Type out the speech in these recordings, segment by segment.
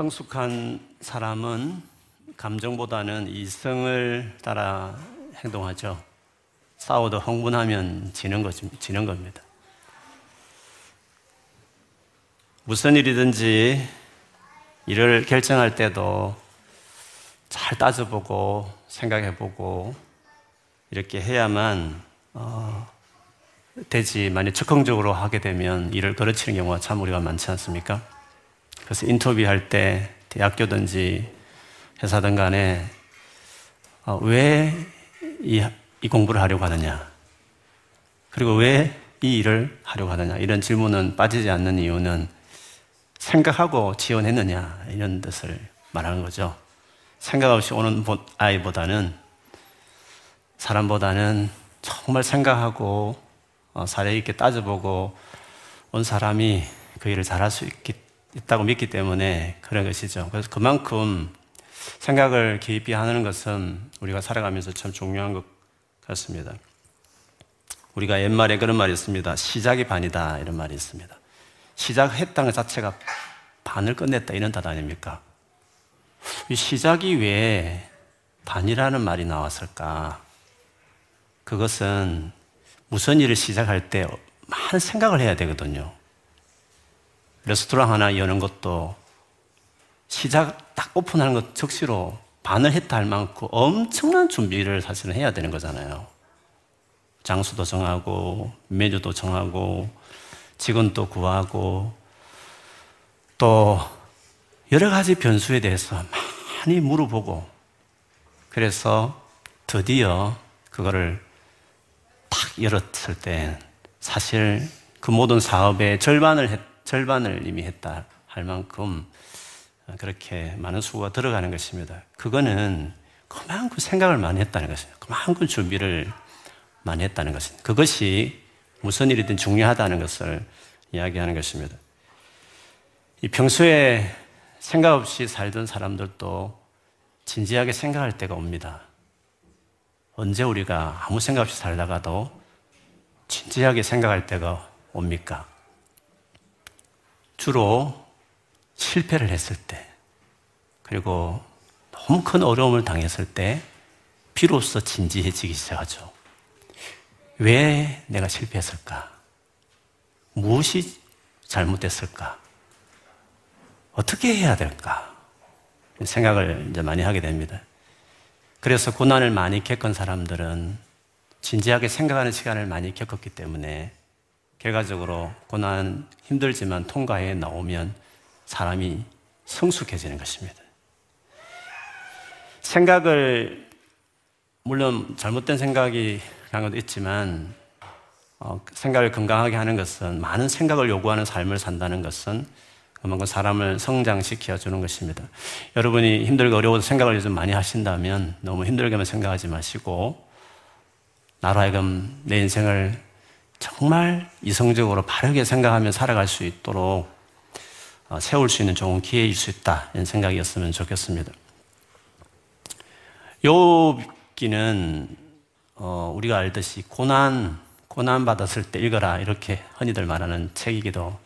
성숙한 사람은 감정보다는 이성을 따라 행동하죠. 싸워도 흥분하면 지는, 거, 지는 겁니다. 무슨 일이든지 일을 결정할 때도 잘 따져보고 생각해보고 이렇게 해야만 어, 되지. 만약 적극적으로 하게 되면 일을 거르치는 경우가 참 우리가 많지 않습니까? 그래서 인터뷰할 때 대학교든지 회사든 간에 어, 왜이 이 공부를 하려고 하느냐? 그리고 왜 이 일을 하려고 하느냐? 이런 질문은 빠지지 않는 이유는 생각하고 지원했느냐? 이런 뜻을 말하는 거죠. 생각 없이 오는 아이보다는 사람보다는 정말 생각하고 어, 사례 있게 따져보고 온 사람이 그 일을 잘할 수 있기, 있다고 믿기 때문에 그런 것이죠. 그래서 그만큼 생각을 깊이 하는 것은 우리가 살아가면서 참 중요한 것 같습니다. 우리가 옛말에 그런 말이 있습니다. 시작이 반이다. 이런 말이 있습니다. 시작했다는 것 자체가 반을 끝냈다. 이런 뜻 아닙니까? 이 시작이 왜 반이라는 말이 나왔을까? 그것은 무슨 일을 시작할 때 많은 생각을 해야 되거든요. 레스토랑 하나 여는 것도 시작 딱 오픈하는 것 즉시로 반을 했다 할 만큼 엄청난 준비를 사실은 해야 되는 거잖아요. 장수도 정하고, 메뉴도 정하고, 직원도 구하고, 또 여러 가지 변수에 대해서 많이 물어보고, 그래서 드디어 그거를 탁 열었을 때 사실 그 모든 사업의 절반을, 했, 절반을 이미 했다 할 만큼 그렇게 많은 수고가 들어가는 것입니다. 그거는 그만큼 생각을 많이 했다는 것입니다. 그만큼 준비를 많이 했다는 것입니다. 그것이 무슨 일이든 중요하다는 것을 이야기하는 것입니다. 이 평소에 생각 없이 살던 사람들도 진지하게 생각할 때가 옵니다. 언제 우리가 아무 생각 없이 살다가도 진지하게 생각할 때가 옵니까? 주로 실패를 했을 때, 그리고 너무 큰 어려움을 당했을 때, 비로소 진지해지기 시작하죠. 왜 내가 실패했을까? 무엇이 잘못됐을까? 어떻게 해야 될까? 생각을 이제 많이 하게 됩니다. 그래서 고난을 많이 겪은 사람들은 진지하게 생각하는 시간을 많이 겪었기 때문에 결과적으로 고난 힘들지만 통과해 나오면 사람이 성숙해지는 것입니다. 생각을, 물론 잘못된 생각이 그런 것도 있지만, 어, 생각을 건강하게 하는 것은, 많은 생각을 요구하는 삶을 산다는 것은 그만큼 사람을 성장시켜 주는 것입니다. 여러분이 힘들고 어려워서 생각을 요즘 많이 하신다면 너무 힘들게만 생각하지 마시고, 나로 하여금 내 인생을 정말 이성적으로 바르게 생각하며 살아갈 수 있도록 어, 세울 수 있는 좋은 기회일 수 있다. 이런 생각이었으면 좋겠습니다. 욥기는 어, 우리가 알듯이 고난 고난 받았을 때 읽어라 이렇게 흔히들 말하는 책이기도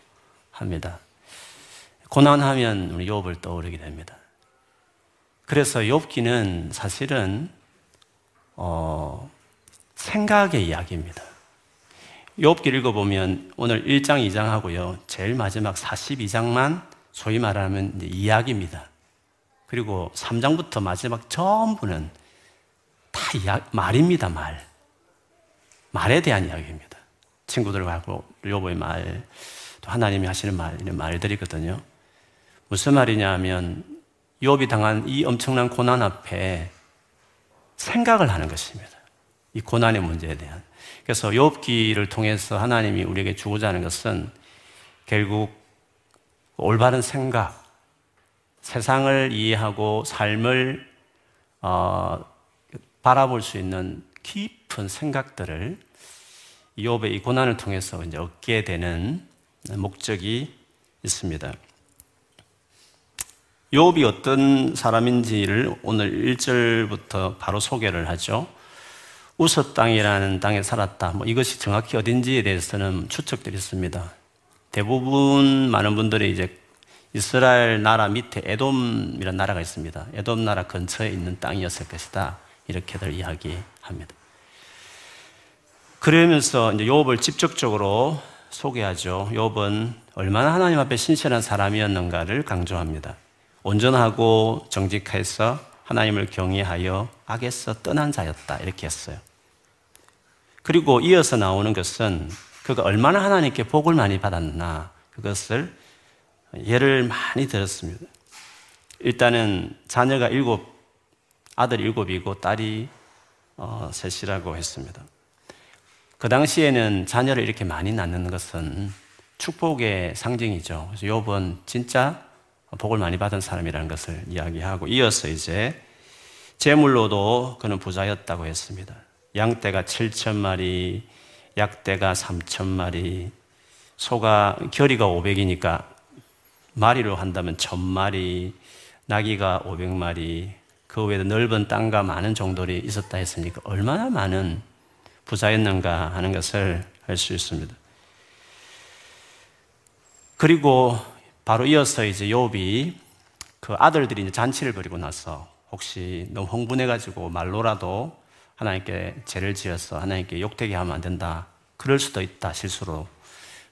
합니다. 고난하면 우리 욥을 떠오르게 됩니다. 그래서 욥기는 사실은 어, 생각의 이야기입니다. 욥기 읽어보면 오늘 1장, 2장 하고요. 제일 마지막 42장만 소위 말하면 이야기입니다. 그리고 3장부터 마지막 전부는 다 이야, 말입니다, 말. 말에 대한 이야기입니다. 친구들하고 욥의 말, 또 하나님이 하시는 말, 이런 말들이거든요. 무슨 말이냐 하면 욥이 당한 이 엄청난 고난 앞에 생각을 하는 것입니다. 이 고난의 문제에 대한. 그래서 욥기를 통해서 하나님이 우리에게 주고자 하는 것은 결국 올바른 생각, 세상을 이해하고 삶을 어, 바라볼 수 있는 깊은 생각들을 욥의 이 고난을 통해서 이제 얻게 되는 목적이 있습니다. 욥이 어떤 사람인지를 오늘 1절부터 바로 소개를 하죠. 우서 땅이라는 땅에 살았다. 뭐 이것이 정확히 어딘지에 대해서는 추측들이 있습니다. 대부분 많은 분들이 이제 이스라엘 나라 밑에 에돔이라는 나라가 있습니다. 에돔 나라 근처에 있는 땅이었을 것이다. 이렇게들 이야기합니다. 그러면서 이제 욥을 직접적으로 소개하죠. 욥은 얼마나 하나님 앞에 신실한 사람이었는가를 강조합니다. 온전하고 정직해서 하나님을 경외하여 악에서 떠난 자였다. 이렇게 했어요. 그리고 이어서 나오는 것은 그가 얼마나 하나님께 복을 많이 받았나 그것을 예를 많이 들었습니다. 일단은 자녀가 일곱, 아들 일곱이고 딸이 어, 셋이라고 했습니다. 그 당시에는 자녀를 이렇게 많이 낳는 것은 축복의 상징이죠. 그래서 욥은 진짜 복을 많이 받은 사람이라는 것을 이야기하고 이어서 이제 재물로도 그는 부자였다고 했습니다. 양떼가 7천 마리, 약떼가 3천 마리, 소가 결이가 500이니까 마리로 한다면 1000마리, 나귀가 500마리, 그 외에도 넓은 땅과 많은 종들이 있었다 했으니까 얼마나 많은 부자였는가 하는 것을 알 수 있습니다. 그리고 바로 이어서 이제 욥이 그 아들들이 이제 잔치를 벌이고 나서 혹시 너무 흥분해가지고 말로라도 하나님께 죄를 지어서 하나님께 욕되게 하면 안 된다. 그럴 수도 있다, 실수로.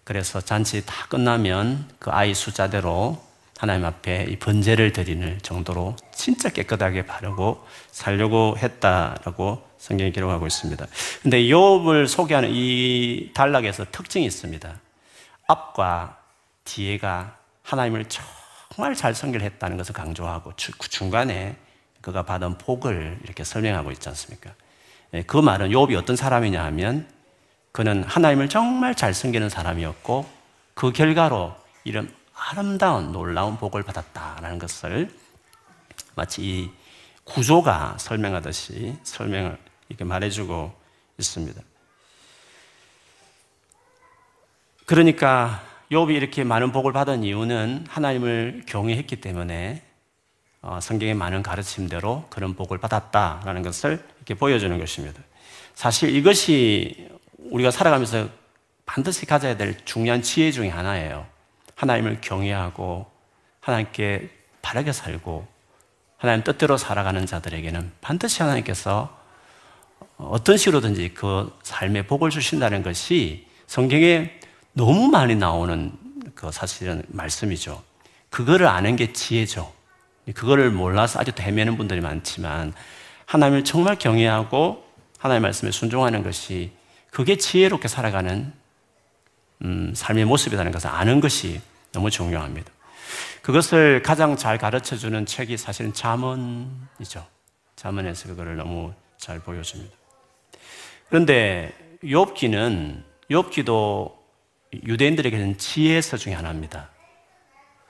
그래서 잔치 다 끝나면 그 아이 숫자대로 하나님 앞에 이 번제를 드리는 정도로 진짜 깨끗하게 바르고 살려고 했다라고 성경이 기록하고 있습니다. 근데 욥을 소개하는 이 단락에서 특징이 있습니다. 앞과 뒤에가 하나님을 정말 잘 성결했다는 것을 강조하고 그 중간에 그가 받은 복을 이렇게 설명하고 있지 않습니까? 예, 그 말은 욥이 어떤 사람이냐 하면 그는 하나님을 정말 잘 섬기는 사람이었고 그 결과로 이런 아름다운 놀라운 복을 받았다라는 것을 마치 이 구조가 설명하듯이 설명을 이렇게 말해주고 있습니다. 그러니까 욥이 이렇게 많은 복을 받은 이유는 하나님을 경외했기 때문에 어, 성경의 많은 가르침대로 그런 복을 받았다라는 것을 이렇게 보여주는 것입니다. 사실 이것이 우리가 살아가면서 반드시 가져야 될 중요한 지혜 중의 하나예요. 하나님을 경외하고 하나님께 바르게 살고 하나님 뜻대로 살아가는 자들에게는 반드시 하나님께서 어떤 식으로든지 그 삶에 복을 주신다는 것이 성경에 너무 많이 나오는 그 사실은 말씀이죠. 그거를 아는 게 지혜죠. 그거를 몰라서 아직도 헤매는 분들이 많지만 하나님을 정말 경외하고 하나님의 말씀에 순종하는 것이 그게 지혜롭게 살아가는 음, 삶의 모습이라는 것을 아는 것이 너무 중요합니다. 그것을 가장 잘 가르쳐 주는 책이 사실은 잠언이죠. 잠언에서 그거를 너무 잘 보여줍니다. 그런데 욥기는 욥기도 유대인들에게는 지혜서 중에 하나입니다.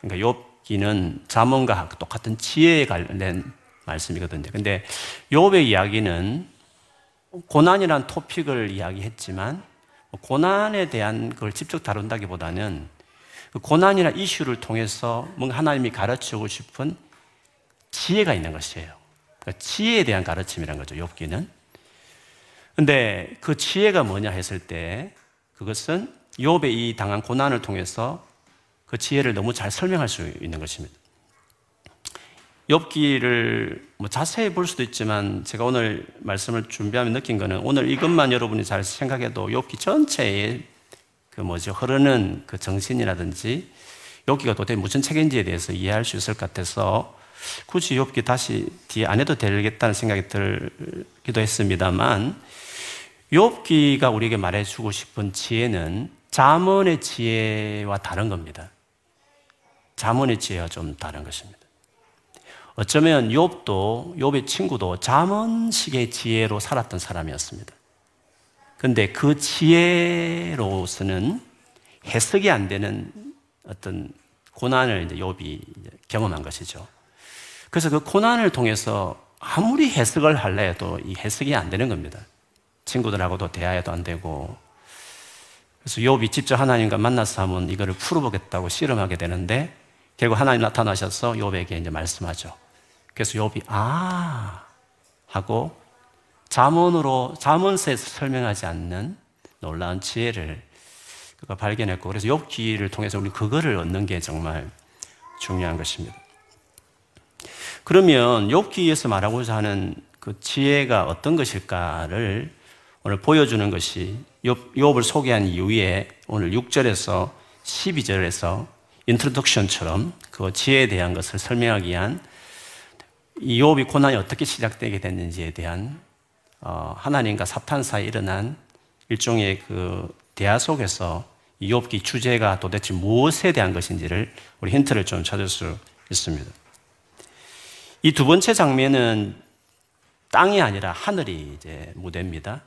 그러니까 욥기는 잠언과 똑같은 지혜에 관련 말씀이거든요. 근데 욥의 이야기는 고난이란 토픽을 이야기했지만 고난에 대한 걸 직접 다룬다기보다는 그 고난이란 이슈를 통해서 뭔가 하나님이 가르치고 싶은 지혜가 있는 것이에요. 그러니까 지혜에 대한 가르침이란 거죠. 욥기는. 근데 그 지혜가 뭐냐 했을 때 그것은 욥의 이 당한 고난을 통해서 그 지혜를 너무 잘 설명할 수 있는 것입니다. 엽기를 뭐 자세히 볼 수도 있지만 제가 오늘 말씀을 준비하며 느낀 거는 오늘 이것만 여러분이 잘 생각해도 엽기 전체에 그 뭐죠 흐르는 그 정신이라든지 엽기가 도대체 무슨 책인지에 대해서 이해할 수 있을 것 같아서 굳이 엽기 다시 뒤에 안 해도 되겠다는 생각이 들기도 했습니다만 엽기가 우리에게 말해주고 싶은 지혜는 자문의 지혜와 다른 겁니다. 자문의 지혜와 좀 다른 것입니다. 어쩌면 욥도 욥의 친구도 잠언식의 지혜로 살았던 사람이었습니다. 근데 그 지혜로서는 해석이 안 되는 어떤 고난을 욥이 경험한 것이죠. 그래서 그 고난을 통해서 아무리 해석을 할래 해도 이 해석이 안 되는 겁니다. 친구들하고도 대화해도 안 되고. 그래서 욥이 직접 하나님과 만나서 하면 이거를 풀어보겠다고 씨름하게 되는데 결국 하나님 나타나셔서 욥에게 이제 말씀하죠. 그래서 욥이 아 하고 자문으로 자문서에서 설명하지 않는 놀라운 지혜를 그가 발견했고 그래서 욥 기를 통해서 우리 그거를 얻는 게 정말 중요한 것입니다. 그러면 욥기에서 말하고자 하는 그 지혜가 어떤 것일까를 오늘 보여주는 것이 욥, 욥을 소개한 이후에 오늘 6절에서 12절에서 introduction처럼 그 지혜에 대한 것을 설명하기 위한 이 욥이 고난이 어떻게 시작되게 됐는지에 대한 어, 하나님과 사탄 사이 일어난 일종의 그 대화 속에서 이 욥기 주제가 도대체 무엇에 대한 것인지를 우리 힌트를 좀 찾을 수 있습니다. 이 두 번째 장면은 땅이 아니라 하늘이 이제 무대입니다.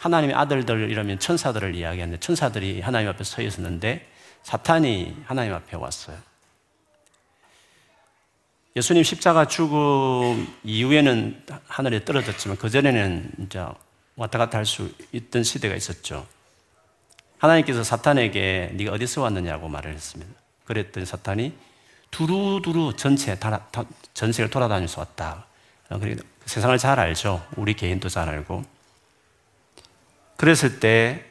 하나님의 아들들 이러면 천사들을 이야기하는데 천사들이 하나님 앞에 서 있었는데 사탄이 하나님 앞에 왔어요. 예수님 십자가 죽음 이후에는 하늘에 떨어졌지만 그전에는 이제 왔다 갔다 할 수 있던 시대가 있었죠. 하나님께서 사탄에게 네가 어디서 왔느냐고 말을 했습니다. 그랬더니 사탄이 두루두루 전체 전세를 돌아다니면서 왔다. 그리고 세상을 잘 알죠. 우리 개인도 잘 알고. 그랬을 때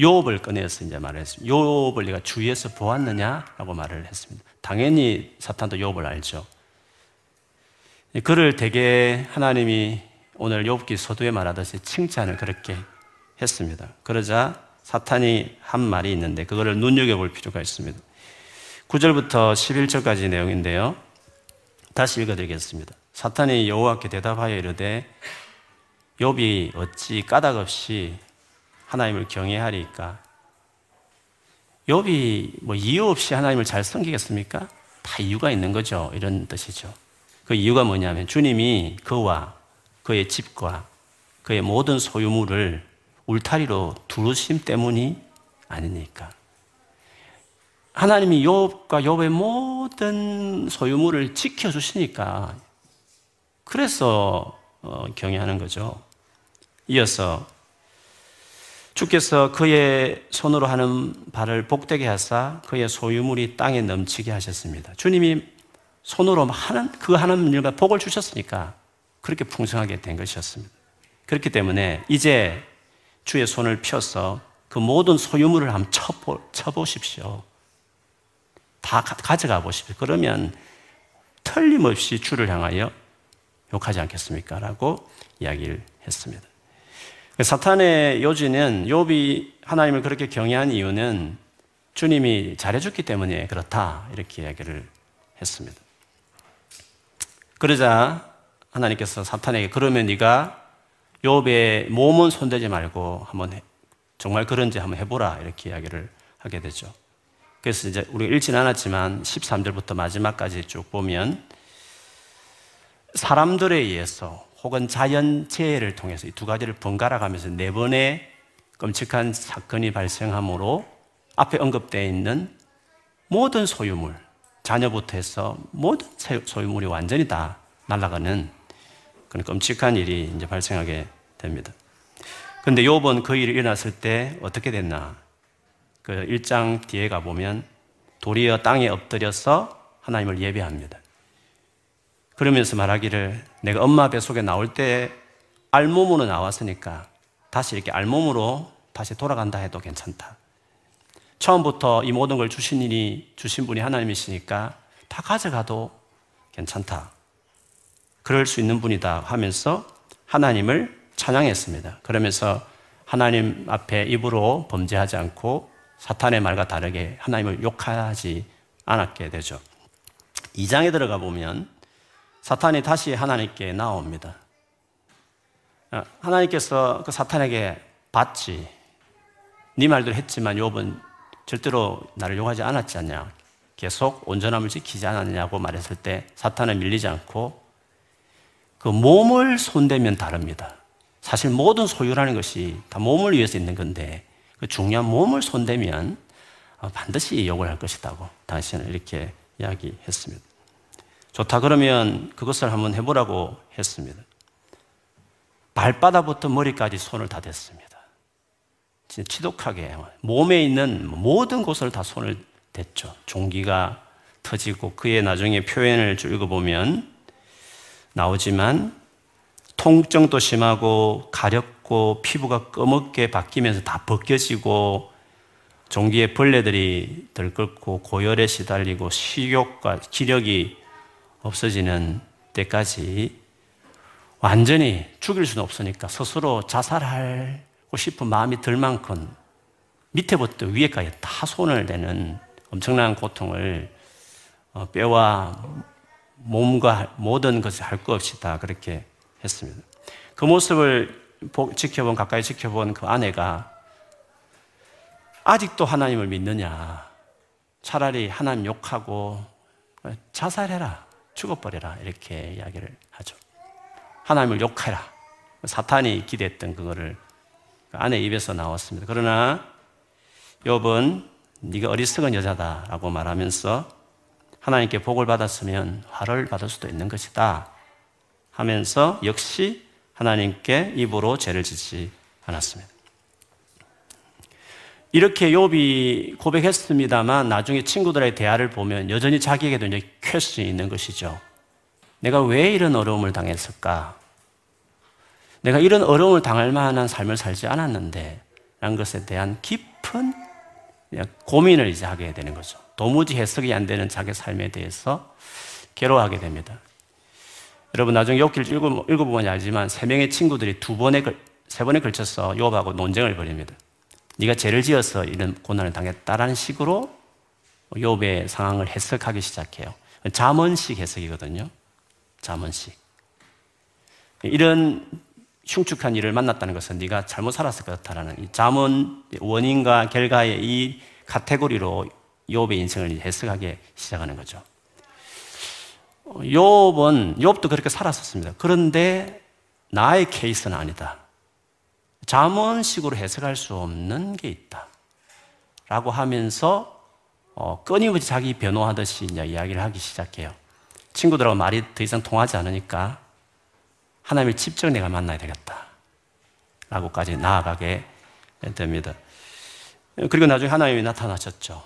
요업을 꺼내서 이제 말했습니다. 요업을 네가 주위에서 보았느냐라고 말을 했습니다. 당연히 사탄도 요업을 알죠. 그를 대개 하나님이 오늘 욥기 서두에 말하듯이 칭찬을 그렇게 했습니다. 그러자 사탄이 한 말이 있는데 그거를 눈여겨볼 필요가 있습니다. 9절부터 11절까지 내용인데요. 다시 읽어드리겠습니다. 사탄이 여호와께 대답하여 이르되 욥이 어찌 까닭 없이 하나님을 경외하리까? 욥이 뭐 이유 없이 하나님을 잘 섬기겠습니까? 다 이유가 있는 거죠. 이런 뜻이죠. 그 이유가 뭐냐면 주님이 그와 그의 집과 그의 모든 소유물을 울타리로 두르심 때문이 아니니까. 하나님이 욥과 욥의 모든 소유물을 지켜 주시니까 그래서 어, 경외하는 거죠. 이어서 주께서 그의 손으로 하는 발을 복되게 하사 그의 소유물이 땅에 넘치게 하셨습니다. 주님이 손으로 하는 그 하는 일과 복을 주셨으니까 그렇게 풍성하게 된 것이었습니다. 그렇기 때문에 이제 주의 손을 펴서 그 모든 소유물을 한번 쳐보, 쳐보십시오. 다 가져가 보십시오. 그러면 틀림없이 주를 향하여 욕하지 않겠습니까? 라고 이야기를 했습니다. 사탄의 요지는 욥이 하나님을 그렇게 경외한 이유는 주님이 잘해줬기 때문에 그렇다 이렇게 이야기를 했습니다. 그러자 하나님께서 사탄에게 그러면 네가 욥의 몸은 손대지 말고 한번 해, 정말 그런지 한번 해보라 이렇게 이야기를 하게 되죠. 그래서 이제 우리가 읽지는 않았지만 13절부터 마지막까지 쭉 보면 사람들에 의해서 혹은 자연재해를 통해서 이 두 가지를 번갈아 가면서 네 번의 끔찍한 사건이 발생함으로 앞에 언급되어 있는 모든 소유물, 자녀부터 해서 모든 소유물이 완전히 다 날아가는 그런 끔찍한 일이 이제 발생하게 됩니다. 근데 요번 그 일이 일어났을 때 어떻게 됐나? 그 1장 뒤에 가보면 도리어 땅에 엎드려서 하나님을 예배합니다. 그러면서 말하기를 내가 엄마 뱃속에 나올 때 알몸으로 나왔으니까 다시 이렇게 알몸으로 다시 돌아간다 해도 괜찮다. 처음부터 이 모든 걸 주신 일이 주신 분이 하나님이시니까 다 가져가도 괜찮다. 그럴 수 있는 분이다 하면서 하나님을 찬양했습니다. 그러면서 하나님 앞에 입으로 범죄하지 않고 사탄의 말과 다르게 하나님을 욕하지 않았게 되죠. 2장에 들어가 보면 사탄이 다시 하나님께 나옵니다. 어, 하나님께서 그 사탄에게 받지. 네 말대로 했지만 욥은 절대로 나를 욕하지 않았지 않냐. 계속 온전함을 지키지 않았냐고 말했을 때 사탄은 밀리지 않고 그 몸을 손대면 다릅니다. 사실 모든 소유라는 것이 다 몸을 위해서 있는 건데 그 중요한 몸을 손대면 어, 반드시 욕을 할 것이다고 당신은 이렇게 이야기했습니다. 좋다 그러면 그것을 한번 해보라고 했습니다. 발바닥부터 머리까지 손을 다 댔습니다. 진짜 지독하게 몸에 있는 모든 곳을 다 손을 댔죠. 종기가 터지고 그의 나중에 표현을 읽어보면 나오지만 통증도 심하고 가렵고 피부가 꺼멓게 바뀌면서 다 벗겨지고 종기에 벌레들이 들끓고 고열에 시달리고 식욕과 기력이 없어지는 때까지 완전히 죽일 수는 없으니까 스스로 자살하고 싶은 마음이 들 만큼 밑에부터 위에까지 다 손을 대는 엄청난 고통을 어, 뼈와 몸과 모든 것을 할 것 없이 다 그렇게 했습니다. 그 모습을 지켜본, 가까이 지켜본 그 아내가 아직도 하나님을 믿느냐. 차라리 하나님 욕하고 자살해라. 죽어버려라. 이렇게 이야기를 하죠. 하나님을 욕해라. 사탄이 기대했던 그거를 그 아내 입에서 나왔습니다. 그러나 욥은 네가 어리석은 여자다라고 말하면서 하나님께 복을 받았으면 화를 받을 수도 있는 것이다 하면서 역시 하나님께 입으로 죄를 짓지 않았습니다. 이렇게 욥이 고백했습니다만 나중에 친구들의 대화를 보면 여전히 자기에게도 이제 퀘스천이 있는 것이죠. 내가 왜 이런 어려움을 당했을까? 내가 이런 어려움을 당할 만한 삶을 살지 않았는데 라는 것에 대한 깊은 고민을 이제 하게 되는 거죠. 도무지 해석이 안 되는 자기 삶에 대해서 괴로워하게 됩니다. 여러분 나중에 읽어, 읽어보면 알지만 세 명의 친구들이 두 번에 세 번에 걸쳐서 욥하고 논쟁을 벌입니다. 네가 죄를 지어서 이런 고난을 당했다라는 식으로 욥의 상황을 해석하기 시작해요. 자문식 해석이거든요. 자문식. 이런 흉측한 일을 만났다는 것은 네가 잘못 살았을 것 같다라는 이 자문 원인과 결과의 이 카테고리로 욥의 인생을 해석하기 시작하는 거죠. 욥은 욥도 그렇게 살았었습니다. 그런데 나의 케이스는 아니다. 자문식으로 해석할 수 없는 게 있다. 라고 하면서 어, 끊임없이 자기 변호하듯이 이제 이야기를 하기 시작해요. 친구들하고 말이 더 이상 통하지 않으니까 하나님을 직접 내가 만나야 되겠다. 라고까지 나아가게 됩니다. 그리고 나중에 하나님이 나타나셨죠.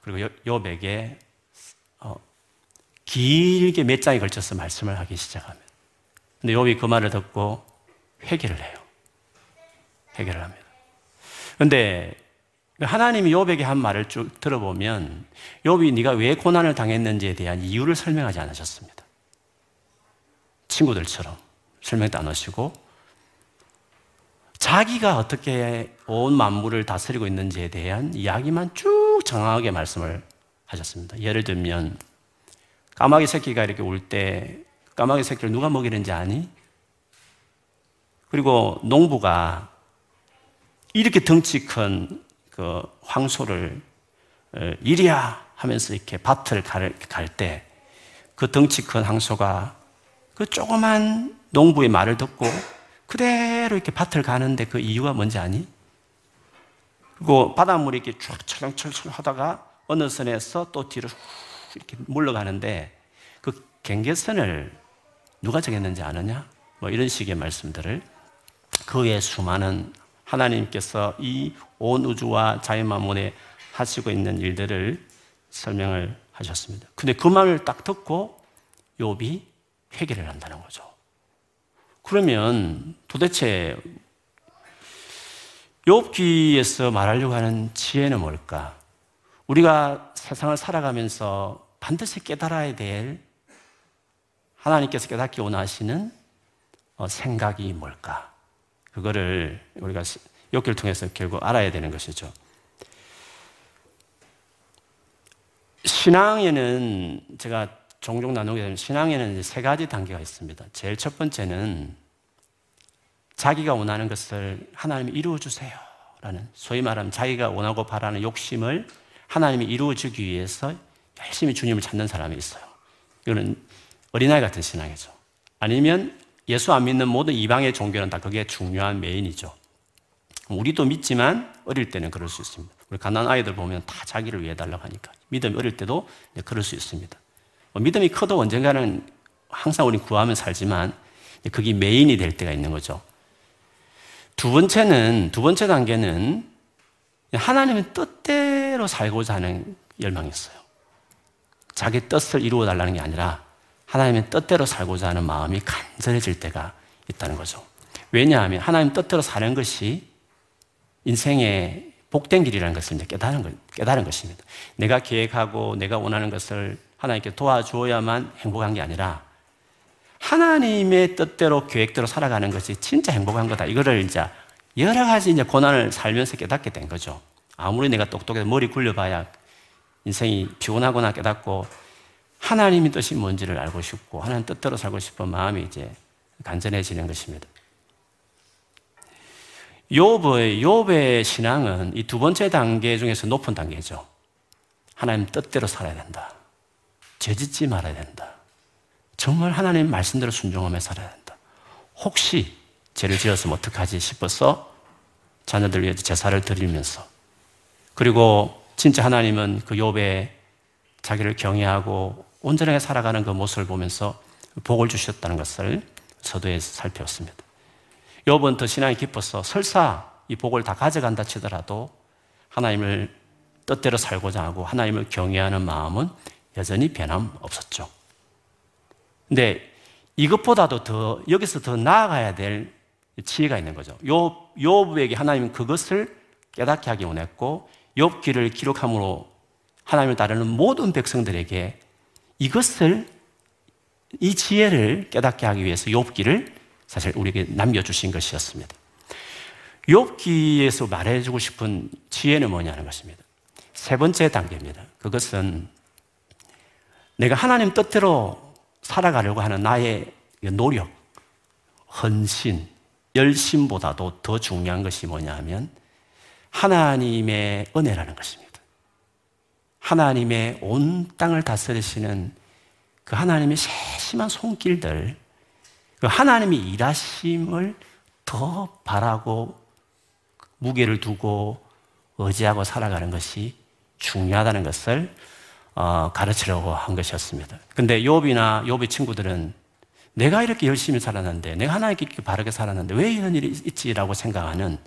그리고 욥에게 어, 길게 몇 장에 걸쳐서 말씀을 하기 시작합니다. 근데 욥이 그 말을 듣고 회개를 해요. 해결을 합니다. 그런데 하나님이 욥에게 한 말을 쭉 들어보면 욥이 네가 왜 고난을 당했는지에 대한 이유를 설명하지 않으셨습니다. 친구들처럼 설명도 안 하시고 자기가 어떻게 온 만물을 다스리고 있는지에 대한 이야기만 쭉 정확하게 말씀을 하셨습니다. 예를 들면 까마귀 새끼가 이렇게 울 때 까마귀 새끼를 누가 먹이는지 아니? 그리고 농부가 이렇게 덩치 큰 그 황소를 어, 이리야 하면서 이렇게 밭을 갈 때 그 덩치 큰 황소가 그 조그만 농부의 말을 듣고 그대로 이렇게 밭을 가는데 그 이유가 뭔지 아니? 그리고 바닷물이 이렇게 쭉 철렁철렁 하다가 어느 선에서 또 뒤로 이렇게 물러가는데 그 경계선을 누가 정했는지 아느냐? 뭐 이런 식의 말씀들을 그의 수많은 하나님께서 이 온 우주와 자연만물에 하시고 있는 일들을 설명을 하셨습니다. 근데 그 말을 딱 듣고 욥이 회개를 한다는 거죠. 그러면 도대체 욥기에서 말하려고 하는 지혜는 뭘까? 우리가 세상을 살아가면서 반드시 깨달아야 될 하나님께서 깨닫기 원하시는 어, 생각이 뭘까? 그거를 우리가 욕기를 통해서 결국 알아야 되는 것이죠. 신앙에는 제가 종종 나누게 되면 신앙에는 세 가지 단계가 있습니다. 제일 첫 번째는 자기가 원하는 것을 하나님이 이루어 주세요. 라는 소위 말하면 자기가 원하고 바라는 욕심을 하나님이 이루어 주기 위해서 열심히 주님을 찾는 사람이 있어요. 이거는 어린아이 같은 신앙이죠. 아니면 예수 안 믿는 모든 이방의 종교는 다 그게 중요한 메인이죠. 우리도 믿지만 어릴 때는 그럴 수 있습니다. 우리 가난 아이들 보면 다 자기를 위해 달라고 하니까 믿음이 어릴 때도 그럴 수 있습니다. 뭐 믿음이 커도 언젠가는 항상 우리 구하면 살지만 그게 메인이 될 때가 있는 거죠. 두 번째는 두 번째 단계는 하나님의 뜻대로 살고자 하는 열망이 있어요. 자기 뜻을 이루어 달라는 게 아니라 하나님의 뜻대로 살고자 하는 마음이 간절해질 때가 있다는 거죠. 왜냐하면 하나님 뜻대로 사는 것이 인생의 복된 길이라는 것을 이제 깨달은, 것, 깨달은 것입니다. 내가 계획하고 내가 원하는 것을 하나님께 도와주어야만 행복한 게 아니라 하나님의 뜻대로 계획대로 살아가는 것이 진짜 행복한 거다. 이거를 이제 여러 가지 이제 고난을 살면서 깨닫게 된 거죠. 아무리 내가 똑똑해서 머리 굴려봐야 인생이 피곤하거나 깨닫고 하나님의 뜻이 뭔지를 알고 싶고 하나님 뜻대로 살고 싶은 마음이 이제 간절해지는 것입니다. 욥의 욥의 신앙은 이 두 번째 단계 중에서 높은 단계죠. 하나님 뜻대로 살아야 된다. 죄짓지 말아야 된다. 정말 하나님 말씀대로 순종하며 살아야 된다. 혹시 죄를 지었으면 어떡하지 싶어서 자녀들 위해 제사를 드리면서 그리고 진짜 하나님은 그 욥의 자기를 경외하고 온전하게 살아가는 그 모습을 보면서 복을 주셨다는 것을 서도에서 살펴봤습니다. 욥은 더 신앙이 깊어서 설사 이 복을 다 가져간다 치더라도 하나님을 뜻대로 살고자 하고 하나님을 경외하는 마음은 여전히 변함없었죠. 근데 이것보다도 더 여기서 더 나아가야 될 지혜가 있는 거죠. 욥 욥에게 하나님은 그것을 깨닫게 하기 원했고 욥기를 기록함으로 하나님을 따르는 모든 백성들에게 이것을 이 지혜를 깨닫게 하기 위해서 욥기를 사실 우리에게 남겨주신 것이었습니다. 욥기에서 말해주고 싶은 지혜는 뭐냐는 것입니다. 세 번째 단계입니다. 그것은 내가 하나님 뜻대로 살아가려고 하는 나의 노력, 헌신, 열심보다도 더 중요한 것이 뭐냐 하면 하나님의 은혜라는 것입니다. 하나님의 온 땅을 다스리시는 그 하나님의 세심한 손길들, 그 하나님의 일하심을 더 바라고 무게를 두고 의지하고 살아가는 것이 중요하다는 것을 어, 가르치려고 한 것이었습니다. 근데 욥이나 욥의 친구들은 내가 이렇게 열심히 살았는데, 내가 하나님께 이렇게 바르게 살았는데 왜 이런 일이 있지라고 생각하는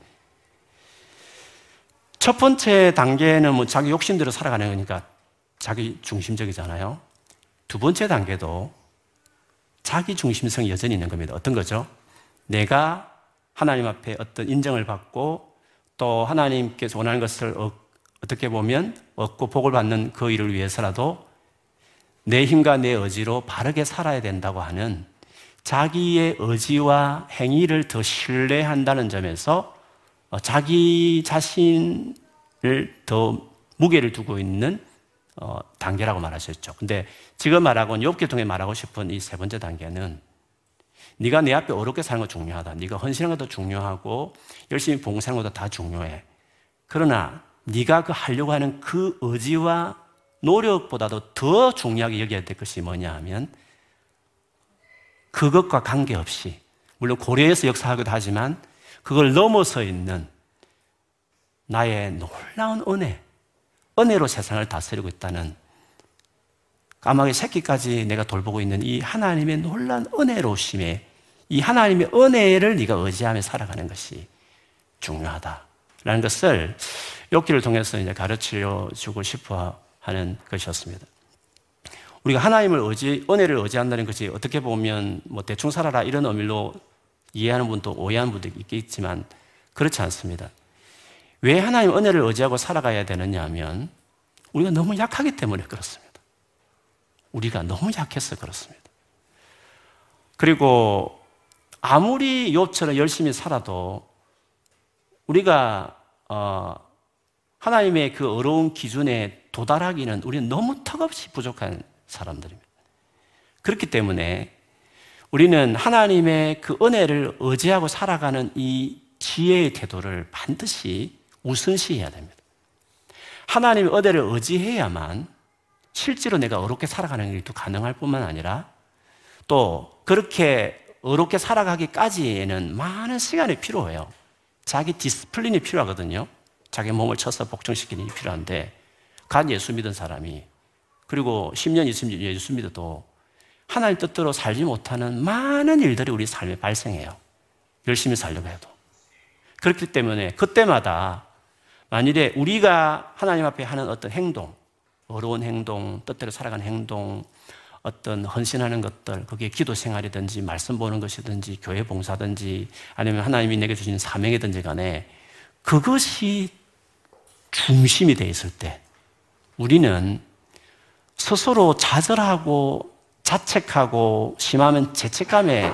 첫 번째 단계는 뭐 자기 욕심대로 살아가는 거니까 자기 중심적이잖아요. 두 번째 단계도 자기 중심성이 여전히 있는 겁니다. 어떤 거죠? 내가 하나님 앞에 어떤 인정을 받고 또 하나님께서 원하는 것을 어 떻게 보면 얻고 복을 받는 그 일을 위해서라도 내 힘과 내 의지로 바르게 살아야 된다고 하는 자기의 의지와 행위를 더 신뢰한다는 점에서 어, 자기 자신을 더 무게를 두고 있는 어, 단계라고 말하셨죠. 근데 지금 말하고 욥기 통해 말하고 싶은 이 세 번째 단계는 네가 내 앞에 어렵게 사는 거 중요하다. 네가 헌신하는 것도 중요하고 열심히 봉사하는 것도 다 중요해. 그러나 네가 그 하려고 하는 그 의지와 노력보다도 더 중요하게 여겨야 될 것이 뭐냐 하면 그것과 관계없이 물론 고려해서 역사하기도 하지만 그걸 넘어서 있는 나의 놀라운 은혜, 은혜로 세상을 다스리고 있다는 까마귀 새끼까지 내가 돌보고 있는 이 하나님의 놀라운 은혜로우심에 이 하나님의 은혜를 네가 의지하며 살아가는 것이 중요하다라는 것을 욕기를 통해서 이제 가르쳐 주고 싶어 하는 것이었습니다. 우리가 하나님을 의지, 은혜를 의지한다는 것이 어떻게 보면 뭐 대충 살아라 이런 의미로 이해하는 분도 오해하는 분도 있겠지만 그렇지 않습니다. 왜 하나님 은혜를 의지하고 살아가야 되느냐 하면 우리가 너무 약하기 때문에 그렇습니다. 우리가 너무 약해서 그렇습니다. 그리고 아무리 욥처럼 열심히 살아도 우리가 어, 하나님의 그 어려운 기준에 도달하기는 우리는 너무 턱없이 부족한 사람들입니다. 그렇기 때문에 우리는 하나님의 그 은혜를 의지하고 살아가는 이 지혜의 태도를 반드시 우선시해야 됩니다. 하나님의 은혜를 의지해야만 실제로 내가 어렵게 살아가는 일도 가능할 뿐만 아니라 또 그렇게 어렵게 살아가기까지에는 많은 시간이 필요해요. 자기 discipline이 필요하거든요. 자기 몸을 쳐서 복종시키는 게 필요한데, 갓 예수 믿은 사람이, 그리고 10년, 20년 예수 믿어도 하나님 뜻대로 살지 못하는 많은 일들이 우리 삶에 발생해요. 열심히 살려고 해도. 그렇기 때문에 그때마다 만일에 우리가 하나님 앞에 하는 어떤 행동, 어려운 행동, 뜻대로 살아가는 행동, 어떤 헌신하는 것들, 그게 기도 생활이든지 말씀 보는 것이든지 교회 봉사든지 아니면 하나님이 내게 주신 사명이든지 간에 그것이 중심이 돼 있을 때 우리는 스스로 좌절하고 자책하고 심하면 죄책감에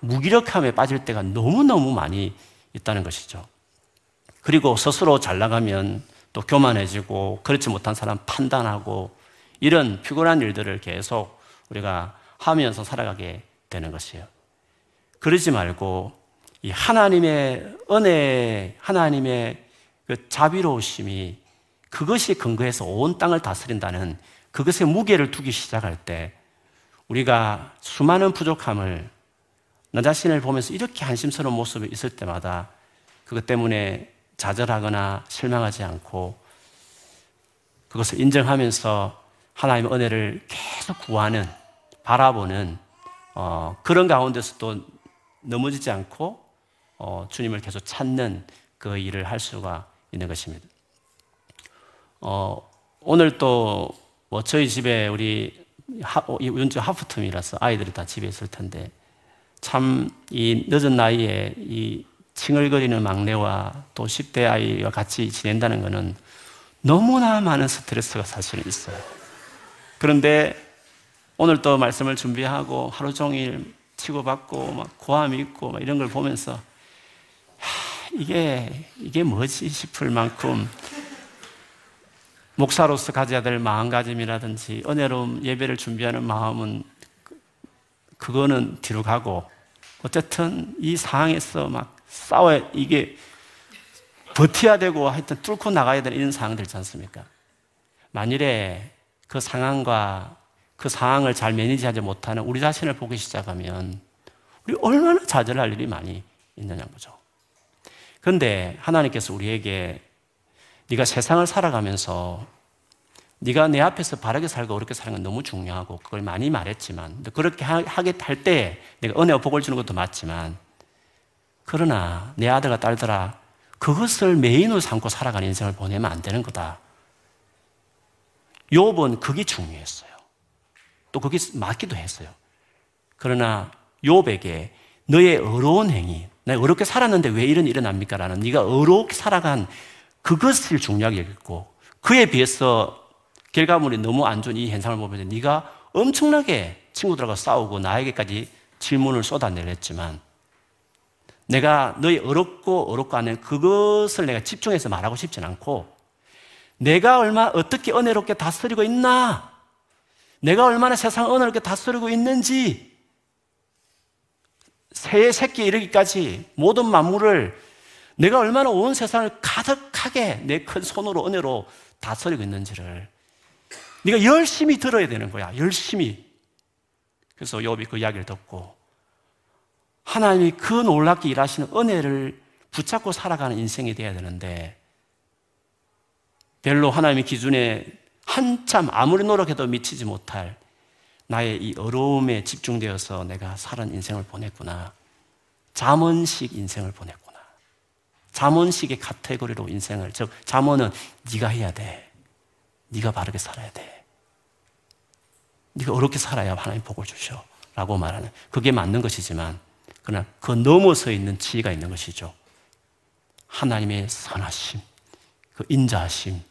무기력함에 빠질 때가 너무너무 많이 있다는 것이죠. 그리고 스스로 잘 나가면 또 교만해지고 그렇지 못한 사람 판단하고 이런 피곤한 일들을 계속 우리가 하면서 살아가게 되는 것이에요. 그러지 말고 이 하나님의 은혜, 하나님의 그 자비로우심이 그것이 근거해서 온 땅을 다스린다는 그것에 무게를 두기 시작할 때 우리가 수많은 부족함을 나 자신을 보면서 이렇게 한심스러운 모습이 있을 때마다 그것 때문에 좌절하거나 실망하지 않고 그것을 인정하면서 하나님의 은혜를 계속 구하는 바라보는 어, 그런 가운데서도 넘어지지 않고 어, 주님을 계속 찾는 그 일을 할 수가 있는 것입니다. 어, 오늘 또 뭐 저희 집에 우리 하, 윤주 하프텀이라서 아이들이 다 집에 있을 텐데 참 이 늦은 나이에 이 칭얼거리는 막내와 또 10대 아이와 같이 지낸다는 것은 너무나 많은 스트레스가 사실은 있어요. 그런데 오늘 또 말씀을 준비하고 하루 종일 치고받고 막 고함이 있고 막 이런 걸 보면서 하, 이게 이게 뭐지 싶을 만큼 목사로서 가져야 될 마음가짐이라든지 은혜로운 예배를 준비하는 마음은 그거는 뒤로 가고 어쨌든 이 상황에서 막 싸워야 이게 버텨야 되고 하여튼 뚫고 나가야 되는 이런 상황들 있지 않습니까? 만일에 그 상황과 그 상황을 잘 매니지하지 못하는 우리 자신을 보기 시작하면 우리 얼마나 좌절할 일이 많이 있느냐 거죠. 그런데 하나님께서 우리에게 네가 세상을 살아가면서 네가 내 앞에서 바르게 살고 어렵게 사는 건 너무 중요하고 그걸 많이 말했지만 그렇게 하게 할 때 내가 은혜와 복을 주는 것도 맞지만 그러나 내 아들과 딸들아 그것을 메인으로 삼고 살아가는 인생을 보내면 안 되는 거다. 욥은 그게 중요했어요. 또 그게 맞기도 했어요. 그러나 욥에게 너의 어려운 행위, 내가 어렵게 살았는데 왜 이런 일이 일어납니까? 라는 네가 어렵게 살아간 그것을 중요하게 여겼고 그에 비해서 결과물이 너무 안 좋은 이 현상을 보면 네가 엄청나게 친구들하고 싸우고 나에게까지 질문을 쏟아내렸지만 내가 너희 어렵고 어렵고 하는 그것을 내가 집중해서 말하고 싶진 않고 내가 얼마 어떻게 은혜롭게 다스리고 있나? 내가 얼마나 세상 은혜롭게 다스리고 있는지? 새의 새끼 이르기까지 모든 만물을 내가 얼마나 온 세상을 가득하게 내 큰 손으로 은혜로 다스리고 있는지를 네가 열심히 들어야 되는 거야. 열심히. 그래서 욥이 그 이야기를 듣고 하나님이 그 놀랍게 일하시는 은혜를 붙잡고 살아가는 인생이 되어야 되는데 별로 하나님의 기준에 한참 아무리 노력해도 미치지 못할 나의 이 어려움에 집중되어서 내가 살은 인생을 보냈구나. 잠언식 인생을 보냈구나. 잠언식의 카테고리로 인생을 즉 잠언은 네가 해야 돼. 네가 바르게 살아야 돼. 네가 어렵게 살아야 하나님 복을 주셔. 라고 말하는 그게 맞는 것이지만 그러나 그 넘어서 있는 지혜가 있는 것이죠. 하나님의 선하심, 그 인자하심,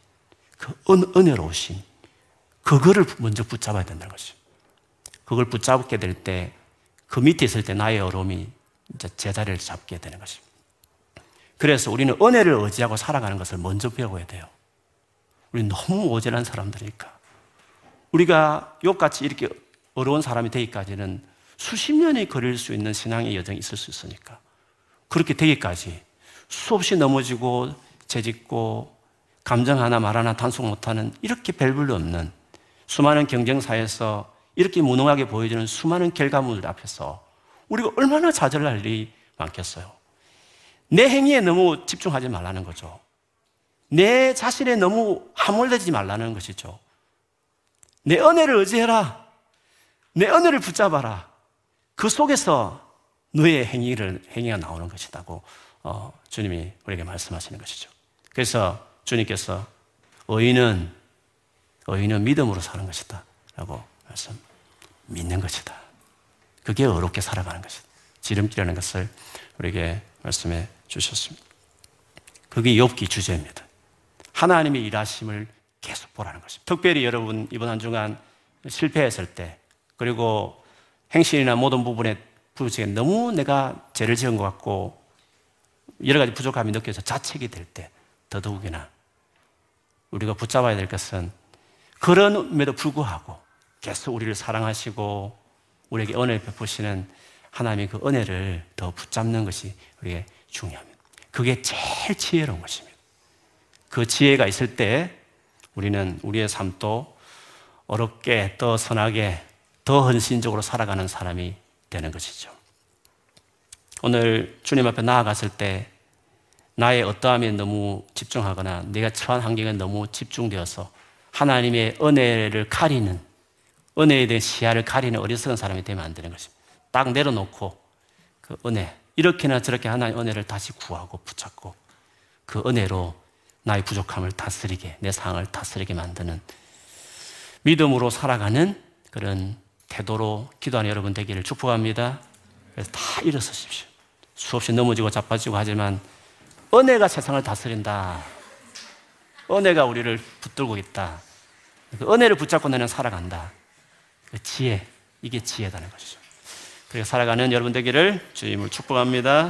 그 은, 은혜로우심, 그거를 먼저 붙잡아야 된다는 것이죠. 그걸 붙잡게 될 때, 그 밑에 있을 때 나의 어려움이 이제 제자리를 잡게 되는 것입니다. 그래서 우리는 은혜를 의지하고 살아가는 것을 먼저 배워야 돼요. 우리 너무 오전한 사람들이니까. 우리가 욕같이 이렇게 어려운 사람이 되기까지는 수십 년이 걸릴 수 있는 신앙의 여정이 있을 수 있으니까. 그렇게 되기까지 수없이 넘어지고 재짓고 감정 하나 말 하나 단속 못하는 이렇게 별볼로 없는 수많은 경쟁사에서 이렇게 무능하게 보여지는 수많은 결과물들 앞에서 우리가 얼마나 좌절할 일이 많겠어요. 내 행위에 너무 집중하지 말라는 거죠. 내 자신에 너무 함몰되지 말라는 것이죠. 내 은혜를 의지해라. 내 은혜를 붙잡아라. 그 속에서 너의 행위를, 행위가 나오는 것이다고 어, 주님이 우리에게 말씀하시는 것이죠. 그래서 주님께서 의인은, 의인은 믿음으로 사는 것이다. 라고 말씀, 믿는 것이다. 그게 어렵게 살아가는 것이다. 지름길이라는 것을 우리에게 말씀해 주셨습니다. 그게 욥기 주제입니다. 하나님의 일하심을 계속 보라는 것입니다. 특별히 여러분 이번 한 주간 실패했을 때 그리고 행실이나 모든 부분에 부족에 너무 내가 죄를 지은 것 같고 여러 가지 부족함이 느껴져 자책이 될 때 더더욱이나 우리가 붙잡아야 될 것은 그런 음에도 불구하고 계속 우리를 사랑하시고 우리에게 은혜를 베푸시는 하나님의 그 은혜를 더 붙잡는 것이 우리에게 중요합니다. 그게 제일 지혜로운 것입니다. 그 지혜가 있을 때 우리는 우리의 삶도 어렵게 더 선하게 더 헌신적으로 살아가는 사람이 되는 것이죠. 오늘 주님 앞에 나아갔을 때 나의 어떠함에 너무 집중하거나 내가 처한 환경에 너무 집중되어서 하나님의 은혜를 가리는 은혜에 대한 시야를 가리는 어리석은 사람이 되면 안 되는 것입니다. 딱 내려놓고 그 은혜 이렇게나 저렇게 하나님의 은혜를 다시 구하고 붙잡고 그 은혜로 나의 부족함을 다스리게 내 상황을 다스리게 만드는 믿음으로 살아가는 그런 태도로 기도하는 여러분 되기를 축복합니다. 그래서 다 일어서십시오. 수없이 넘어지고 자빠지고 하지만 은혜가 세상을 다스린다. 은혜가 우리를 붙들고 있다. 그 은혜를 붙잡고 나는 살아간다. 그 지혜, 이게 지혜다는 것이죠. 그렇게 살아가는 여러분 되기를 주님을 축복합니다.